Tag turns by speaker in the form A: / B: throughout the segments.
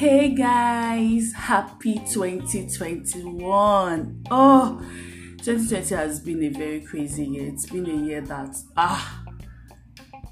A: Hey guys, happy 2021. Oh, 2020 has been a very crazy year. It's been a year that ah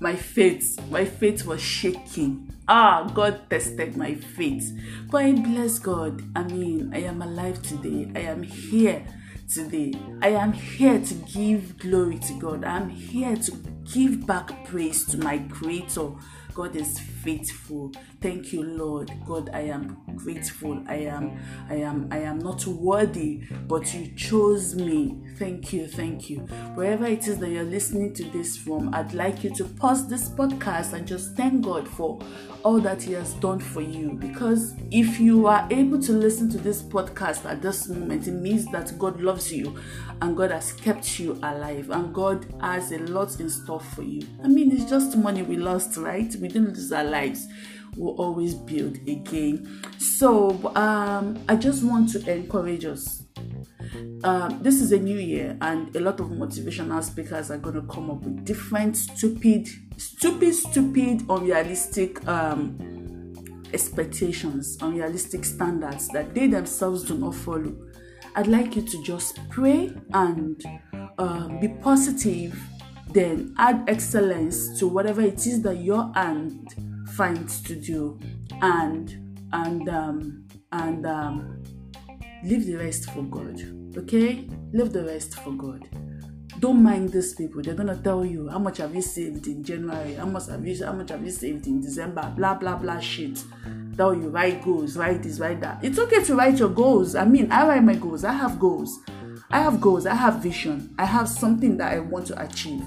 A: my faith, my faith was shaking. Ah, God tested my faith. But I bless God. I mean, I am alive today. I am here today. I am here to give glory to God. I am here to give back praise to my Creator. God is faithful. Thank you, Lord. God, I am grateful. I am, I am, I am not worthy, but you chose me. Thank you, thank you. Wherever it is that you're listening to this from, I'd like you to pause this podcast and just thank God for all that He has done for you. Because if you are able to listen to this podcast at this moment, it means that God loves you and God has kept you alive and God has a lot in store for you. I mean, it's just money we lost, right? We didn't lose our lives. We'll always build again. So, um, I just want to encourage us um, this is a new year and a lot of motivational speakers are going to come up with different stupid stupid stupid unrealistic um, expectations unrealistic standards that they themselves do not follow i'd like you to just pray and um, be positive then add excellence to whatever it is that your hand finds to do and and um, and um, leave the rest for god Okay? Leave the rest for God. Don't mind these people. They're gonna tell you how much have you saved in January, how much have you how much have you saved in December, blah blah blah shit. Tell you write goals, write this, write that. It's okay to write your goals. I mean, I write my goals. I have goals. I have goals. I have vision. I have something that I want to achieve.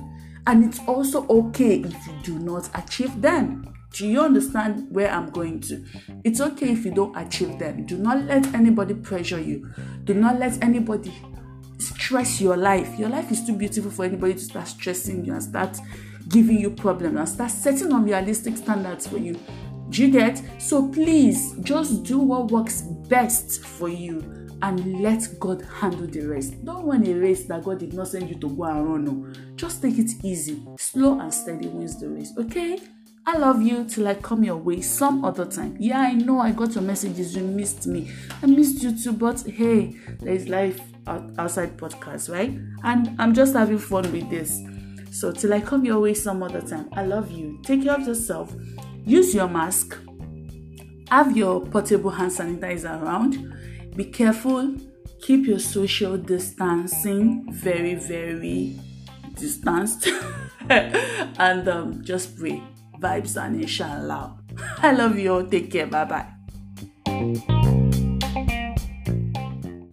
A: And it's also okay if you do not achieve them. Do you understand where I'm going to? It's okay if you don't achieve them. Do not let anybody pressure you. Do not let anybody stress your life. Your life is too beautiful for anybody to start stressing you and start giving you problems and start setting unrealistic standards for you. Do you get? So please just do what works best for you and let God handle the rest. Don't run a race that God did not send you to go and run. No. Just take it easy. Slow and steady wins the race. Okay? I love you till I come your way some other time. Yeah, I know I got your messages. You missed me. I missed you too, but hey, there's life outside podcast, right? And I'm just having fun with this. So till I come your way some other time. I love you. Take care of yourself. Use your mask. Have your portable hand sanitizer around. Be careful. Keep your social distancing very, very distanced. and um, just pray vibes and inshallah. I love you all. Take care. Bye bye.